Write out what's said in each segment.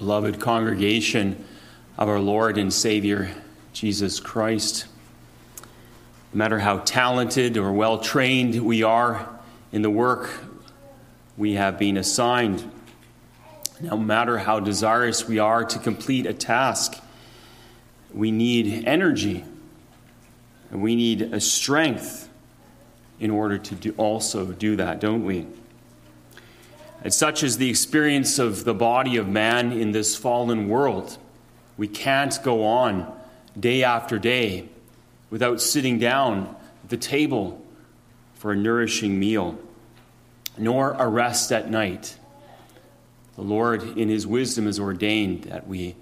beloved congregation of our Lord and Savior, Jesus Christ. No matter how talented or well trained we are in the work we have been assigned, no matter how desirous we are to complete a task, we need energy and we need a strength in order to do also do that, don't we? And such is the experience of the body of man in this fallen world. We can't go on day after day without sitting down at the table for a nourishing meal, nor a rest at night. The Lord, in His wisdom, has ordained that we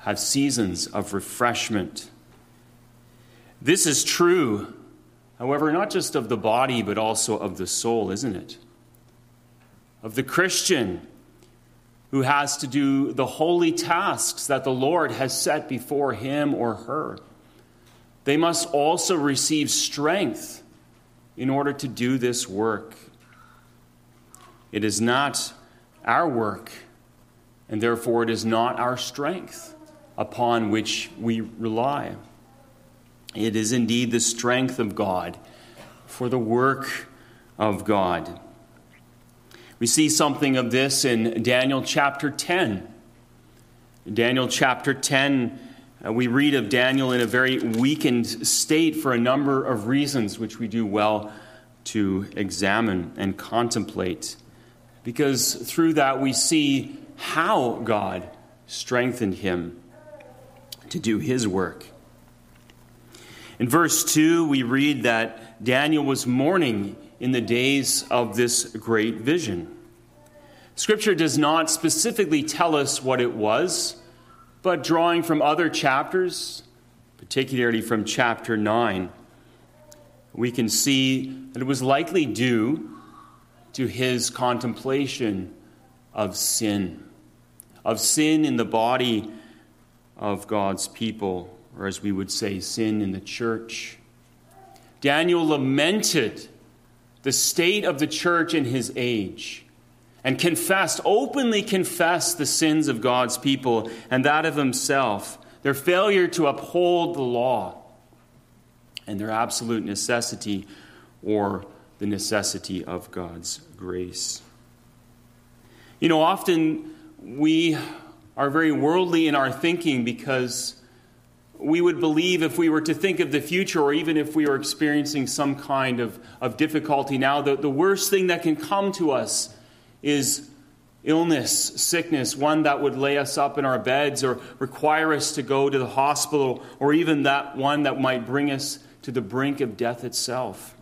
have seasons of refreshment. This is true, however, not just of the body, but also of the soul, isn't it? Of the Christian who has to do the holy tasks that the Lord has set before him or her. They must also receive strength in order to do this work. It is not our work, and therefore it is not our strength upon which we rely. It is indeed the strength of God for the work of God. We see something of this in Daniel chapter 10. In Daniel chapter 10, uh, we read of Daniel in a very weakened state for a number of reasons, which we do well to examine and contemplate. Because through that we see how God strengthened him to do his work. In verse 2, we read that Daniel was mourning in the days of this great vision. Scripture does not specifically tell us what it was, but drawing from other chapters, particularly from chapter 9, we can see that it was likely due to his contemplation of sin, of sin in the body of God's people, or as we would say, sin in the church. Daniel lamented the state of the church in his age and confessed, openly confessed the sins of God's people and that of himself, their failure to uphold the law, and their absolute necessity or the necessity of God's grace. You know, often we are very worldly in our thinking because we would believe if we were to think of the future, or even if we were experiencing some kind of, of difficulty now, that the worst thing that can come to us is illness, sickness, one that would lay us up in our beds or require us to go to the hospital, or even that one that might bring us to the brink of death itself.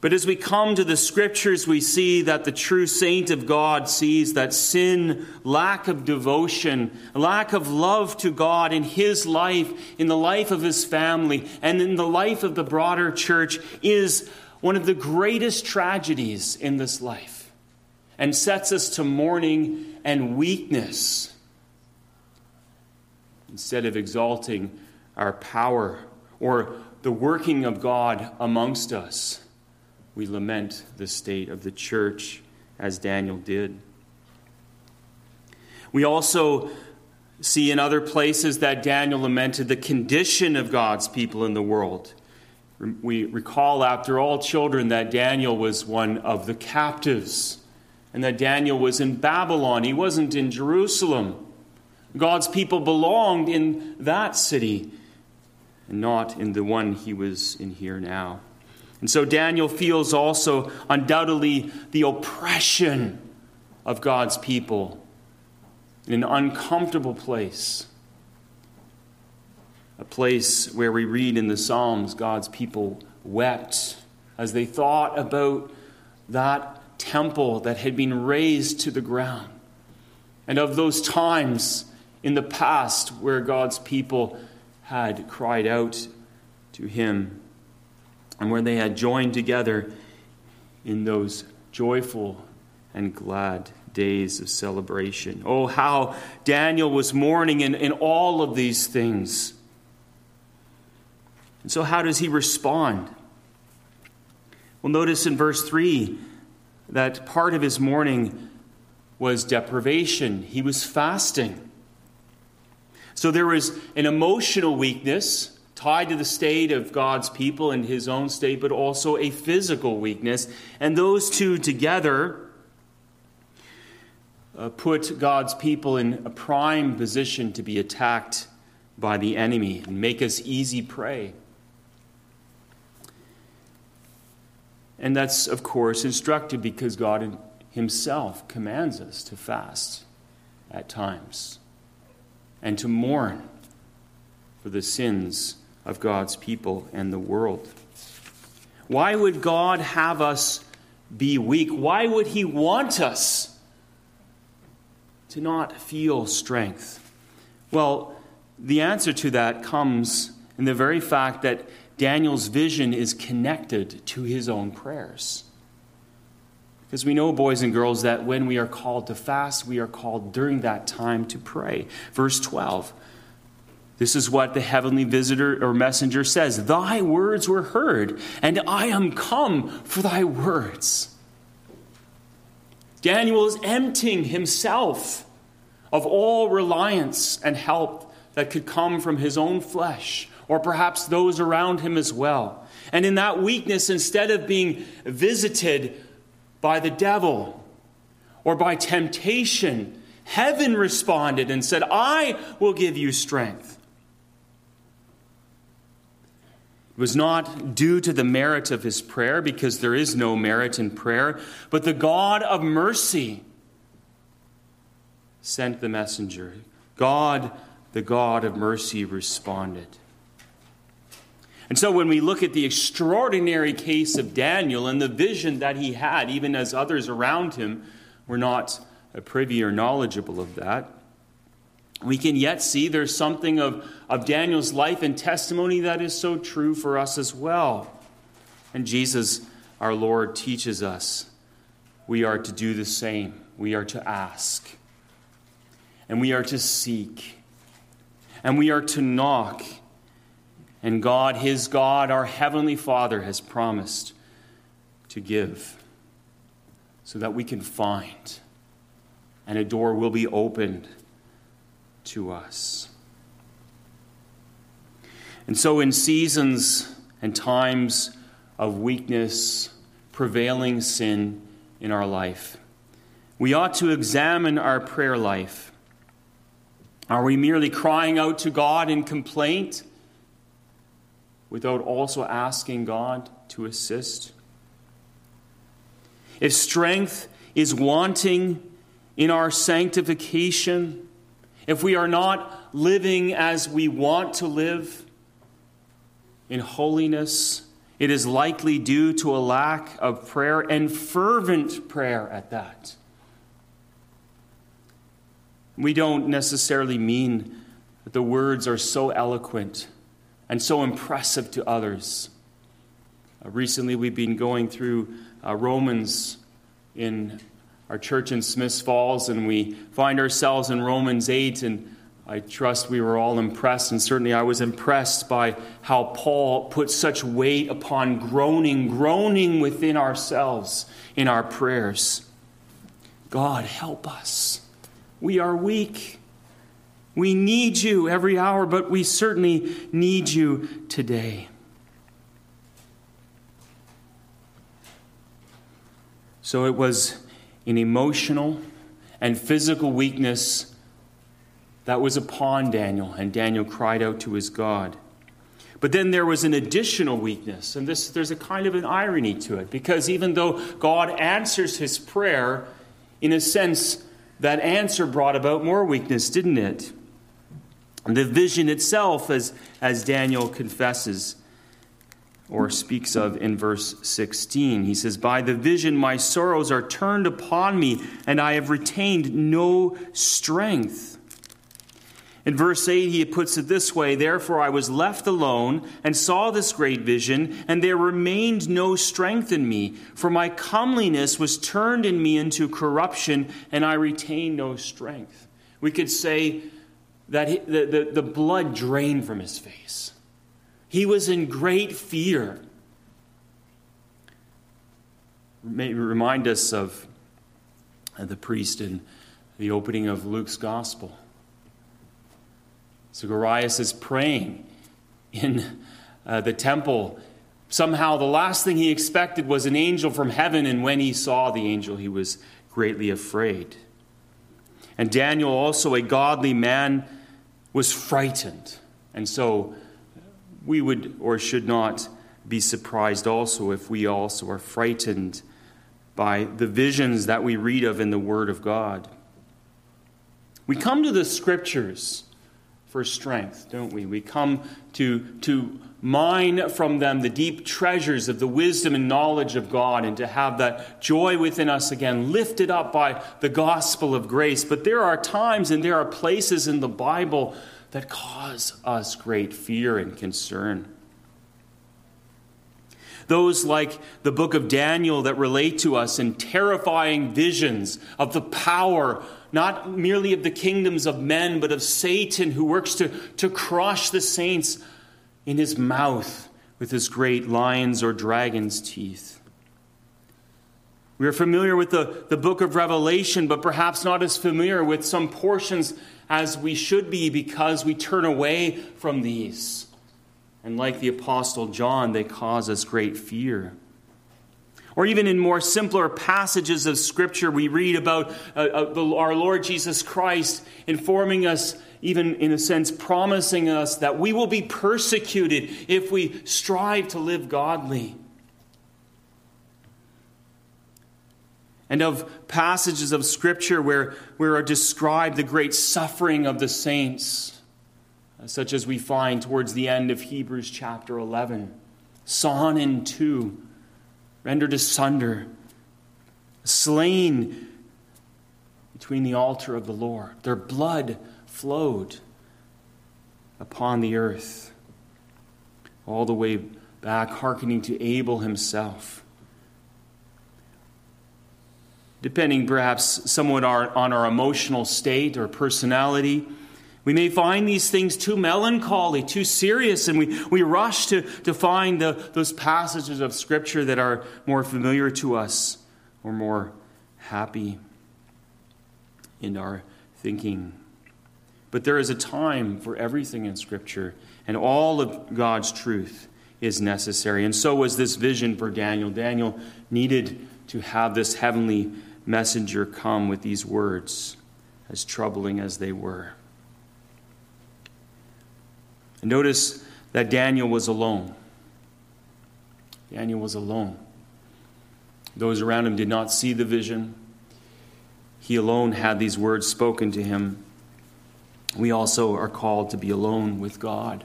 But as we come to the scriptures, we see that the true saint of God sees that sin, lack of devotion, lack of love to God in his life, in the life of his family, and in the life of the broader church is one of the greatest tragedies in this life and sets us to mourning and weakness instead of exalting our power or the working of God amongst us we lament the state of the church as Daniel did. We also see in other places that Daniel lamented the condition of God's people in the world. We recall, after all children, that Daniel was one of the captives and that Daniel was in Babylon. He wasn't in Jerusalem. God's people belonged in that city and not in the one he was in here now. And so Daniel feels also undoubtedly the oppression of God's people in an uncomfortable place. A place where we read in the Psalms God's people wept as they thought about that temple that had been razed to the ground and of those times in the past where God's people had cried out to Him and where they had joined together in those joyful and glad days of celebration. Oh, how Daniel was mourning in, in all of these things. And so, how does he respond? Well, notice in verse 3 that part of his mourning was deprivation, he was fasting. So there was an emotional weakness tied to the state of God's people and his own state, but also a physical weakness. And those two together uh, put God's people in a prime position to be attacked by the enemy and make us easy prey. And that's, of course, instructive because God Himself commands us to fast at times and to mourn for the sins of God's people and the world. Why would God have us be weak? Why would He want us to not feel strength? Well, the answer to that comes in the very fact that Daniel's vision is connected to his own prayers. Because we know, boys and girls, that when we are called to fast, we are called during that time to pray. Verse 12. This is what the heavenly visitor or messenger says Thy words were heard, and I am come for thy words. Daniel is emptying himself of all reliance and help that could come from his own flesh or perhaps those around him as well. And in that weakness, instead of being visited by the devil or by temptation, heaven responded and said, I will give you strength. It was not due to the merit of his prayer, because there is no merit in prayer, but the God of mercy sent the messenger. God, the God of mercy, responded. And so when we look at the extraordinary case of Daniel and the vision that he had, even as others around him were not privy or knowledgeable of that, we can yet see there's something of, of Daniel's life and testimony that is so true for us as well. And Jesus, our Lord, teaches us we are to do the same. We are to ask. And we are to seek. And we are to knock. And God, His God, our Heavenly Father, has promised to give so that we can find and a door will be opened to us. And so, in seasons and times of weakness, prevailing sin in our life, we ought to examine our prayer life. Are we merely crying out to God in complaint? without also asking God to assist? If strength is wanting in our sanctification, if we are not living as we want to live in holiness, it is likely due to a lack of prayer and fervent prayer at that. We don't necessarily mean that the words are so eloquent and so impressive to others. Uh, recently, we've been going through uh, Romans in our church in Smiths Falls, and we find ourselves in Romans 8. And I trust we were all impressed, and certainly I was impressed by how Paul put such weight upon groaning, groaning within ourselves in our prayers. God, help us. We are weak. We need you every hour, but we certainly need you today. So it was an emotional and physical weakness that was upon Daniel, and Daniel cried out to his God. But then there was an additional weakness, and this, there's a kind of an irony to it, because even though God answers his prayer, in a sense, that answer brought about more weakness, didn't it? The vision itself, as, as Daniel confesses or speaks of in verse 16, he says, By the vision my sorrows are turned upon me, and I have retained no strength. In verse 8, he puts it this way Therefore I was left alone and saw this great vision, and there remained no strength in me, for my comeliness was turned in me into corruption, and I retained no strength. We could say, that the, the, the blood drained from his face. He was in great fear. May remind us of the priest in the opening of Luke's gospel. Zacharias is praying in uh, the temple. Somehow, the last thing he expected was an angel from heaven, and when he saw the angel, he was greatly afraid. And Daniel, also a godly man, was frightened. And so we would or should not be surprised also if we also are frightened by the visions that we read of in the Word of God. We come to the Scriptures for strength, don't we? We come to, to mine from them the deep treasures of the wisdom and knowledge of God and to have that joy within us again lifted up by the gospel of grace. But there are times and there are places in the Bible that cause us great fear and concern. Those like the book of Daniel that relate to us in terrifying visions of the power, not merely of the kingdoms of men, but of Satan who works to, to crush the saints in his mouth with his great lion's or dragon's teeth. We are familiar with the, the book of Revelation, but perhaps not as familiar with some portions as we should be because we turn away from these. And like the Apostle John, they cause us great fear. Or even in more simpler passages of Scripture, we read about uh, uh, the, our Lord Jesus Christ informing us, even in a sense, promising us that we will be persecuted if we strive to live godly. And of passages of Scripture where, where are described the great suffering of the saints, uh, such as we find towards the end of Hebrews chapter 11. Sawn in two, rendered asunder, slain between the altar of the Lord. Their blood flowed upon the earth, all the way back, hearkening to Abel himself depending perhaps somewhat on our emotional state or personality. We may find these things too melancholy, too serious, and we, we rush to, to find the, those passages of Scripture that are more familiar to us or more happy in our thinking. But there is a time for everything in Scripture, and all of God's truth is necessary. And so was this vision for Daniel. Daniel needed to have this heavenly messenger come with these words, as troubling as they were. And notice that Daniel was alone. Daniel was alone. Those around him did not see the vision. He alone had these words spoken to him. We also are called to be alone with God,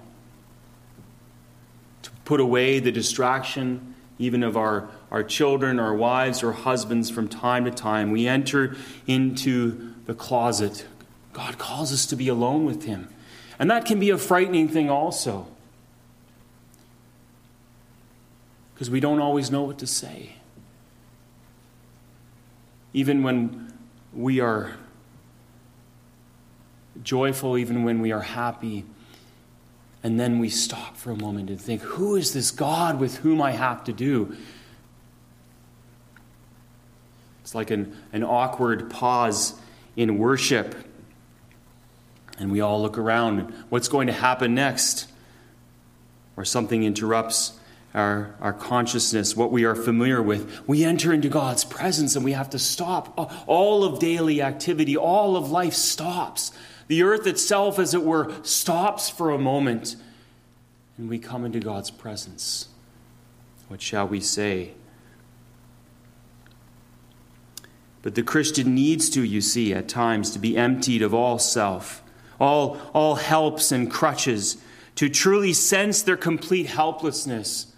to put away the distraction even of our, our children, our wives, or husbands from time to time. We enter into the closet. God calls us to be alone with Him. And that can be a frightening thing also. Because we don't always know what to say. Even when we are joyful, even when we are happy, and then we stop for a moment and think, who is this God with whom I have to do? It's like an, an awkward pause in worship. And we all look around. What's going to happen next? Or something interrupts our, our consciousness, what we are familiar with. We enter into God's presence and we have to stop. All of daily activity, all of life stops the earth itself, as it were, stops for a moment, and we come into God's presence. What shall we say? But the Christian needs to, you see, at times to be emptied of all self, all, all helps and crutches, to truly sense their complete helplessness,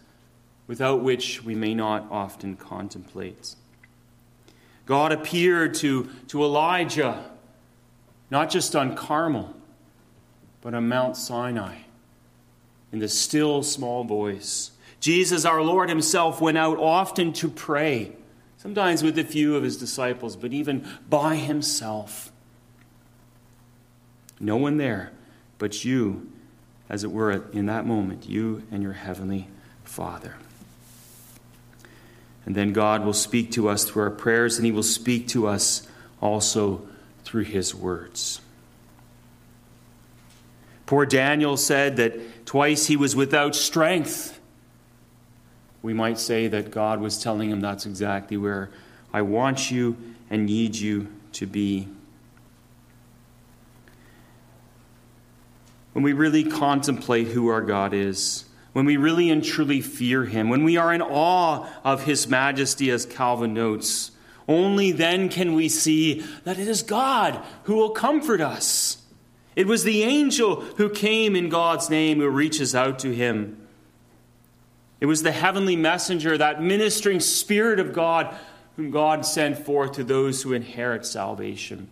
without which we may not often contemplate. God appeared to, to Elijah not just on Carmel, but on Mount Sinai, in the still small voice. Jesus, our Lord Himself, went out often to pray, sometimes with a few of His disciples, but even by Himself. No one there but you, as it were, in that moment, you and your Heavenly Father. And then God will speak to us through our prayers, and He will speak to us also through his words. Poor Daniel said that twice he was without strength. We might say that God was telling him that's exactly where I want you and need you to be. When we really contemplate who our God is, when we really and truly fear him, when we are in awe of his majesty, as Calvin notes, only then can we see that it is God who will comfort us. It was the angel who came in God's name who reaches out to him. It was the heavenly messenger, that ministering spirit of God, whom God sent forth to those who inherit salvation.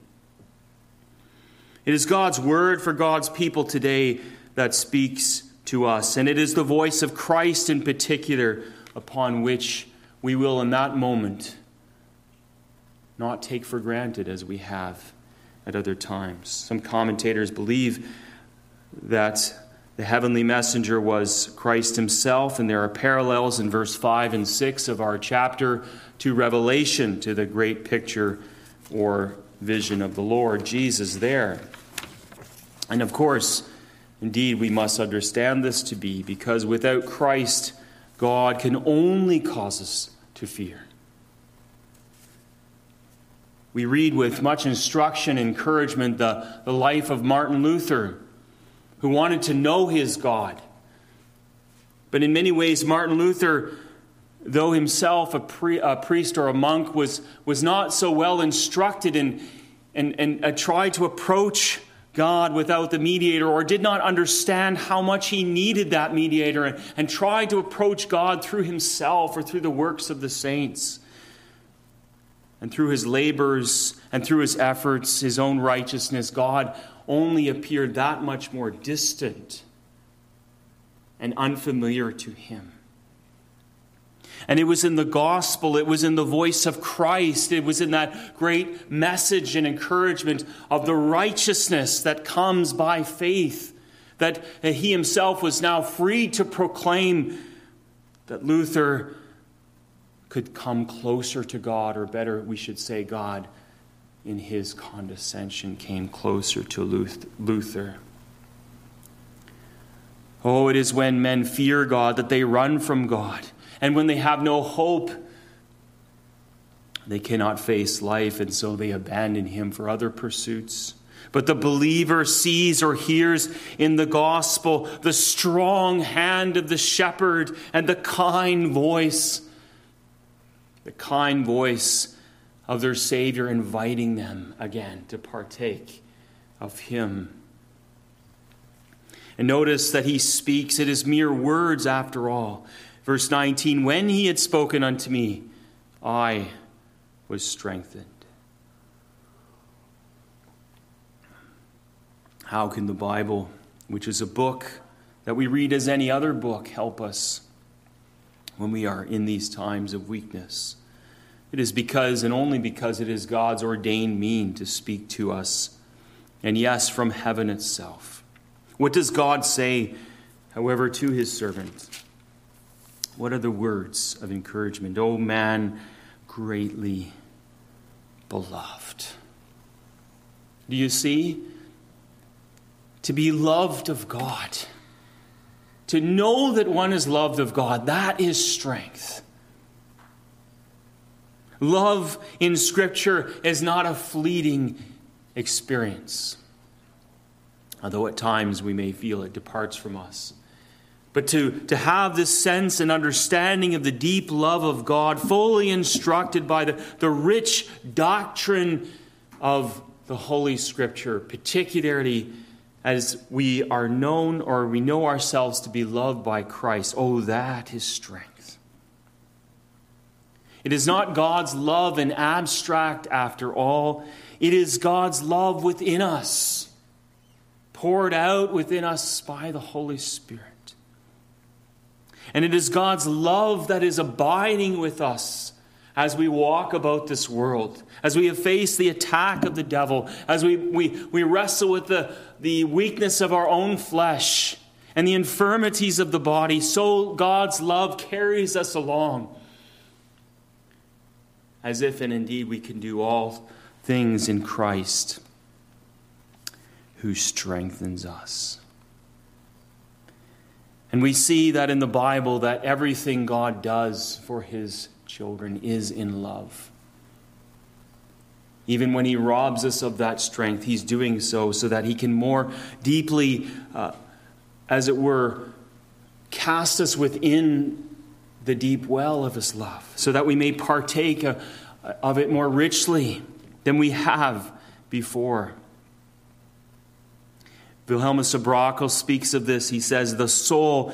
It is God's word for God's people today that speaks to us, and it is the voice of Christ in particular upon which we will, in that moment, not take for granted as we have at other times. Some commentators believe that the heavenly messenger was Christ himself, and there are parallels in verse 5 and 6 of our chapter to Revelation, to the great picture or vision of the Lord Jesus there. And of course, indeed, we must understand this to be because without Christ, God can only cause us to fear. We read with much instruction and encouragement the, the life of Martin Luther, who wanted to know his God. But in many ways, Martin Luther, though himself a, a priest or a monk, was, was not so well instructed and, and, and uh, tried to approach God without the mediator, or did not understand how much he needed that mediator, and, and tried to approach God through himself or through the works of the saints and through his labors and through his efforts, his own righteousness, God only appeared that much more distant and unfamiliar to him. And it was in the gospel, it was in the voice of Christ, it was in that great message and encouragement of the righteousness that comes by faith that he himself was now free to proclaim that Luther could come closer to God, or better, we should say, God, in his condescension, came closer to Luther. Oh, it is when men fear God that they run from God. And when they have no hope, they cannot face life, and so they abandon him for other pursuits. But the believer sees or hears in the gospel the strong hand of the shepherd and the kind voice the kind voice of their Savior inviting them again to partake of Him. And notice that He speaks, it is mere words after all. Verse 19 When He had spoken unto me, I was strengthened. How can the Bible, which is a book that we read as any other book, help us? when we are in these times of weakness. It is because and only because it is God's ordained mean to speak to us. And yes, from heaven itself. What does God say, however, to his servant? What are the words of encouragement? O oh, man, greatly beloved. Do you see? To be loved of God to know that one is loved of God, that is strength. Love in Scripture is not a fleeting experience, although at times we may feel it departs from us. But to, to have this sense and understanding of the deep love of God, fully instructed by the, the rich doctrine of the Holy Scripture, particularly as we are known or we know ourselves to be loved by Christ. Oh, that is strength. It is not God's love in abstract after all, it is God's love within us, poured out within us by the Holy Spirit. And it is God's love that is abiding with us as we walk about this world, as we have faced the attack of the devil, as we, we, we wrestle with the, the weakness of our own flesh and the infirmities of the body, so God's love carries us along. As if and indeed we can do all things in Christ. who strengthens us. And we see that in the Bible that everything God does for his children is in love. Even when he robs us of that strength, he's doing so so that he can more deeply, uh, as it were, cast us within the deep well of his love, so that we may partake of, it more richly than we have before. Wilhelmus à Brakel speaks of this. He says, The soul,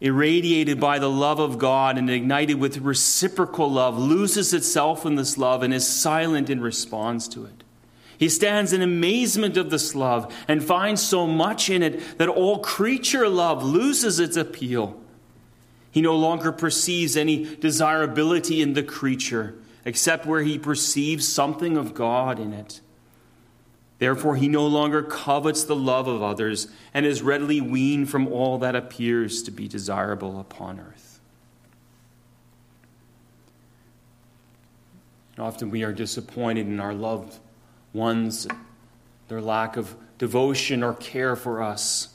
irradiated by the love of God and ignited with reciprocal love, loses itself in this love and is silent in response to it. He stands in amazement of this love and finds so much in it that all creature love loses its appeal. He no longer perceives any desirability in the creature, except where he perceives something of God in it. Therefore, he no longer covets the love of others and is readily weaned from all that appears to be desirable upon earth. And often we are disappointed in our loved ones, their lack of devotion or care for us.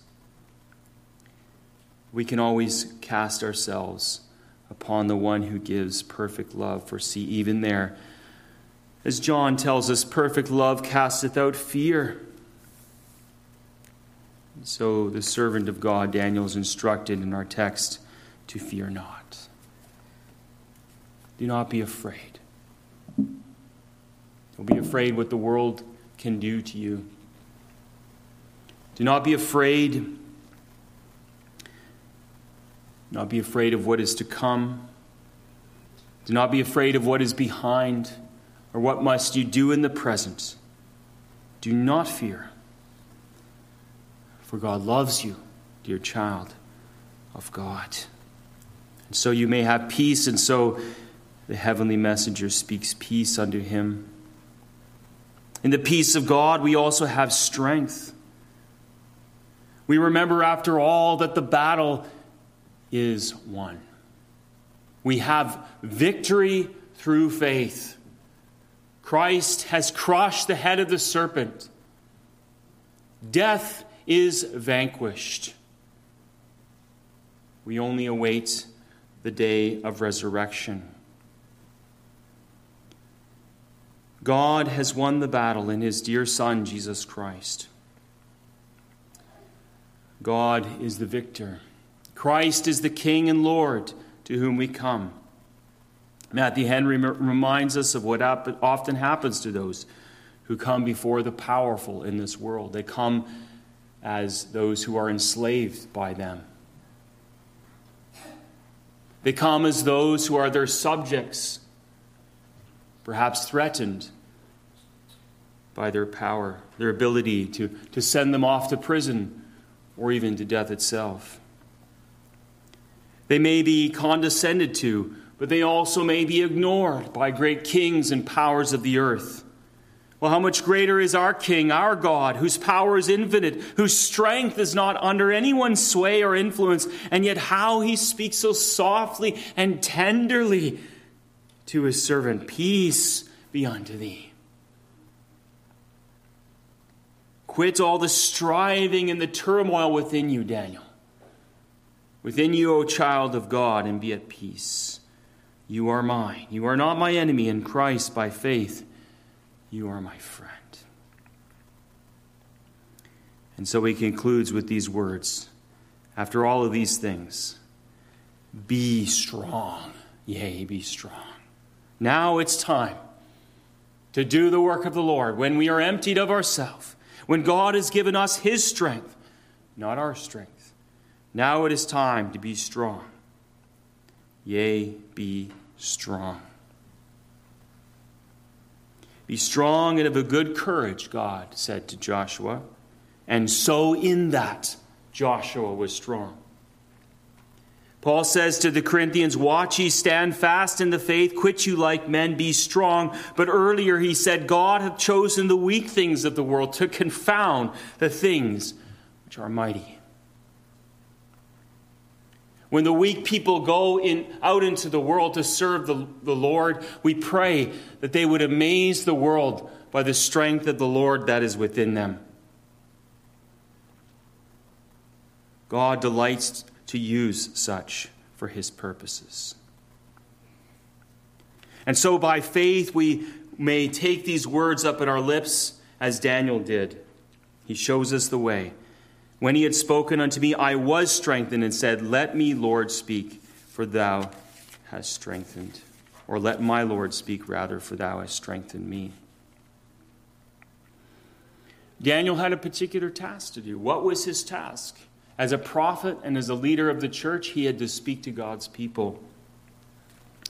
We can always cast ourselves upon the one who gives perfect love, for see, even there, as John tells us, perfect love casteth out fear. So the servant of God, Daniel, is instructed in our text to fear not. Do not be afraid. Don't be afraid what the world can do to you. Do not be afraid. Do not be afraid of what is to come. Do not be afraid of what is behind or what must you do in the present? Do not fear, for God loves you, dear child of God. And so you may have peace, and so the heavenly messenger speaks peace unto him. In the peace of God, we also have strength. We remember, after all, that the battle is won. We have victory through faith. Christ has crushed the head of the serpent. Death is vanquished. We only await the day of resurrection. God has won the battle in his dear Son, Jesus Christ. God is the victor. Christ is the King and Lord to whom we come. Matthew Henry reminds us of what often happens to those who come before the powerful in this world. They come as those who are enslaved by them. They come as those who are their subjects, perhaps threatened by their power, their ability to, to send them off to prison or even to death itself. They may be condescended to but they also may be ignored by great kings and powers of the earth. Well, how much greater is our King, our God, whose power is infinite, whose strength is not under anyone's sway or influence, and yet how he speaks so softly and tenderly to his servant Peace be unto thee. Quit all the striving and the turmoil within you, Daniel. Within you, O child of God, and be at peace. You are mine. You are not my enemy in Christ by faith. You are my friend. And so he concludes with these words After all of these things, be strong. Yea, be strong. Now it's time to do the work of the Lord when we are emptied of ourselves, when God has given us his strength, not our strength. Now it is time to be strong. Yea, be strong. Be strong and of a good courage, God said to Joshua. And so, in that, Joshua was strong. Paul says to the Corinthians, Watch ye, stand fast in the faith, quit you like men, be strong. But earlier he said, God hath chosen the weak things of the world to confound the things which are mighty. When the weak people go in, out into the world to serve the, the Lord, we pray that they would amaze the world by the strength of the Lord that is within them. God delights to use such for his purposes. And so, by faith, we may take these words up in our lips as Daniel did. He shows us the way. When he had spoken unto me, I was strengthened and said, Let me, Lord, speak, for thou hast strengthened. Or let my Lord speak, rather, for thou hast strengthened me. Daniel had a particular task to do. What was his task? As a prophet and as a leader of the church, he had to speak to God's people.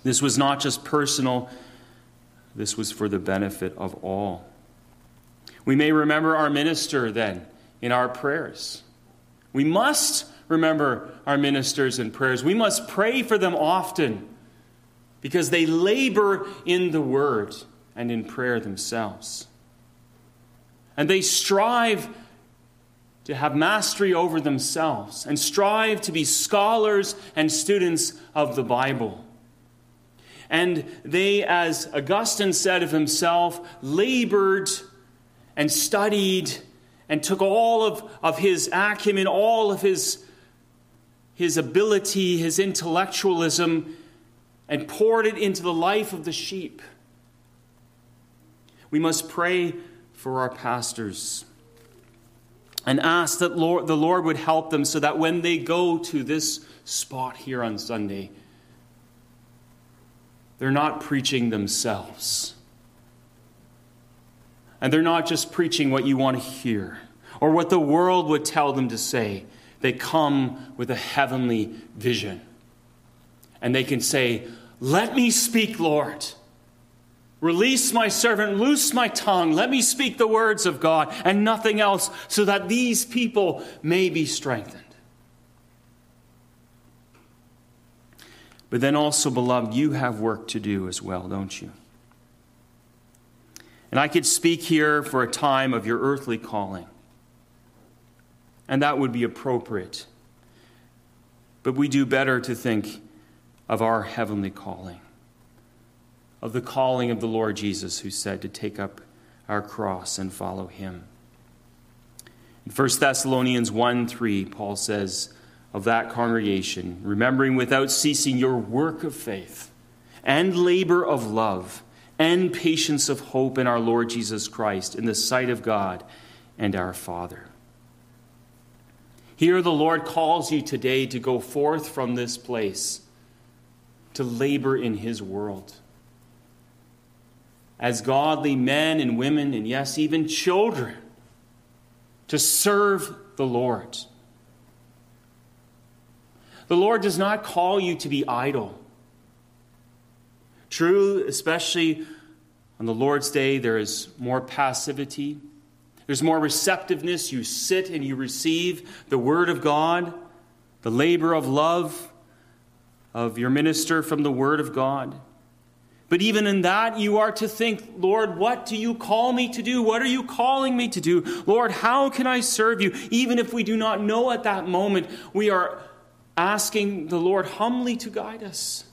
This was not just personal, this was for the benefit of all. We may remember our minister then in our prayers. We must remember our ministers in prayers. We must pray for them often because they labor in the word and in prayer themselves. And they strive to have mastery over themselves and strive to be scholars and students of the Bible. And they, as Augustine said of himself, labored and studied and took all of, of his acumen, all of his, his ability, his intellectualism, and poured it into the life of the sheep. We must pray for our pastors and ask that Lord, the Lord would help them so that when they go to this spot here on Sunday, they're not preaching themselves and they're not just preaching what you want to hear or what the world would tell them to say. They come with a heavenly vision. And they can say, Let me speak, Lord. Release my servant, loose my tongue. Let me speak the words of God and nothing else, so that these people may be strengthened. But then also, beloved, you have work to do as well, don't you? And I could speak here for a time of your earthly calling, and that would be appropriate. But we do better to think of our heavenly calling, of the calling of the Lord Jesus, who said to take up our cross and follow him. In 1 Thessalonians 1 3, Paul says of that congregation, remembering without ceasing your work of faith and labor of love and patience of hope in our Lord Jesus Christ in the sight of God and our Father. Here, the Lord calls you today to go forth from this place to labor in His world. As godly men and women, and yes, even children, to serve the Lord. The Lord does not call you to be idle. True, especially on the Lord's Day, there is more passivity. There's more receptiveness. You sit and you receive the Word of God, the labor of love of your minister from the Word of God. But even in that, you are to think, Lord, what do you call me to do? What are you calling me to do? Lord, how can I serve you? Even if we do not know at that moment, we are asking the Lord humbly to guide us.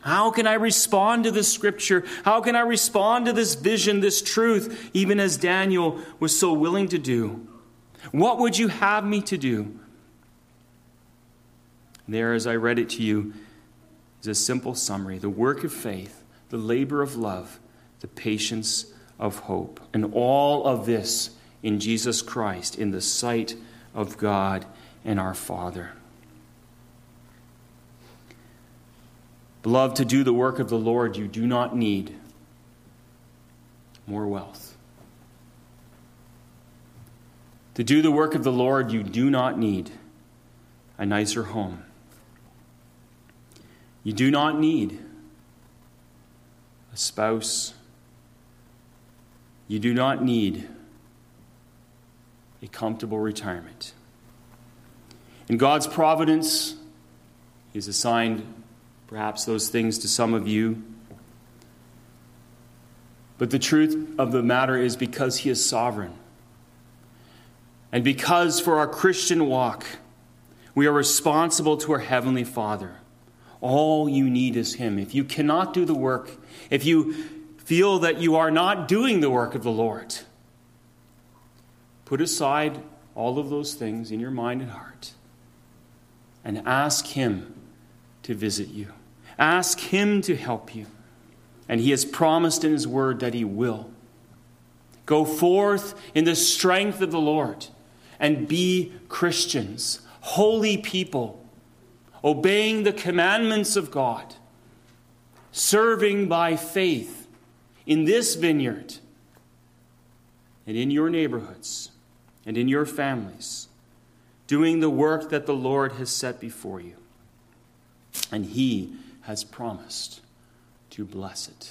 How can I respond to this scripture? How can I respond to this vision, this truth, even as Daniel was so willing to do? What would you have me to do? There, as I read it to you, is a simple summary the work of faith, the labor of love, the patience of hope. And all of this in Jesus Christ, in the sight of God and our Father. Beloved, to do the work of the Lord, you do not need more wealth. To do the work of the Lord, you do not need a nicer home. You do not need a spouse. You do not need a comfortable retirement. In God's providence, He has assigned perhaps those things to some of you. But the truth of the matter is because He is sovereign. And because for our Christian walk, we are responsible to our Heavenly Father. All you need is Him. If you cannot do the work, if you feel that you are not doing the work of the Lord, put aside all of those things in your mind and heart and ask Him to visit you. Ask Him to help you. And He has promised in His word that He will. Go forth in the strength of the Lord and be Christians, holy people, obeying the commandments of God, serving by faith in this vineyard and in your neighborhoods and in your families, doing the work that the Lord has set before you. And He has promised to bless it.